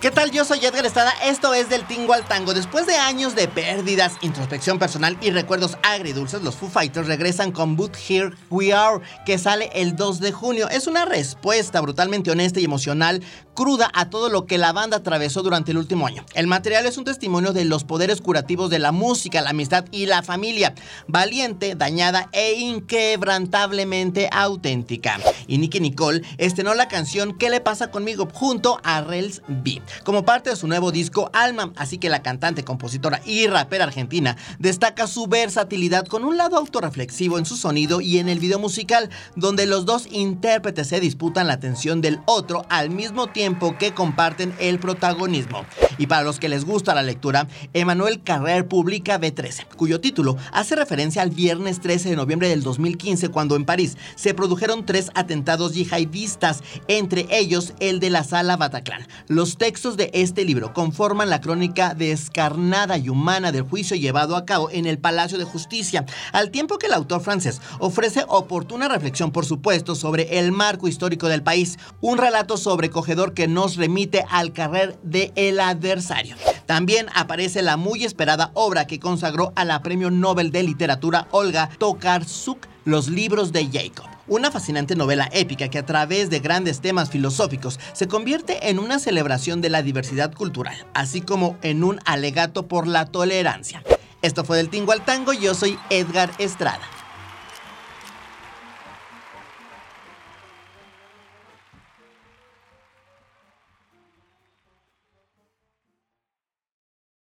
¿Qué tal? Yo soy Edgar Estrada, esto es Del Tingo al Tango. Después de años de pérdidas, introspección personal y recuerdos agridulces, los Foo Fighters regresan con But Here We Are, que sale el 2 de junio. Es una respuesta brutalmente honesta y emocional, cruda a todo lo que la banda atravesó durante el último año. El material es un testimonio de los poderes curativos de la música, la amistad y la familia. Valiente, dañada e inquebrantablemente auténtica. Y Nicky Nicole estrenó la canción ¿Qué le pasa conmigo? junto a Rels B como parte de su nuevo disco Alma, así que la cantante, compositora y rapera argentina destaca su versatilidad con un lado autorreflexivo en su sonido y en el video musical, donde los dos intérpretes se disputan la atención del otro al mismo tiempo que comparten el protagonismo. Y para los que les gusta la lectura, Emanuel Carrer publica B13, cuyo título hace referencia al viernes 13 de noviembre del 2015, cuando en París se produjeron tres atentados yihadistas, entre ellos el de la sala Bataclan. Los textos de este libro conforman la crónica descarnada y humana del juicio llevado a cabo en el Palacio de Justicia, al tiempo que el autor francés ofrece oportuna reflexión, por supuesto, sobre el marco histórico del país, un relato sobrecogedor que nos remite al carrer de El adversario. También aparece la muy esperada obra que consagró a la Premio Nobel de Literatura Olga Tokarczuk, Los libros de Jacob una fascinante novela épica que a través de grandes temas filosóficos se convierte en una celebración de la diversidad cultural, así como en un alegato por la tolerancia. Esto fue del Tingo al Tango, yo soy Edgar Estrada.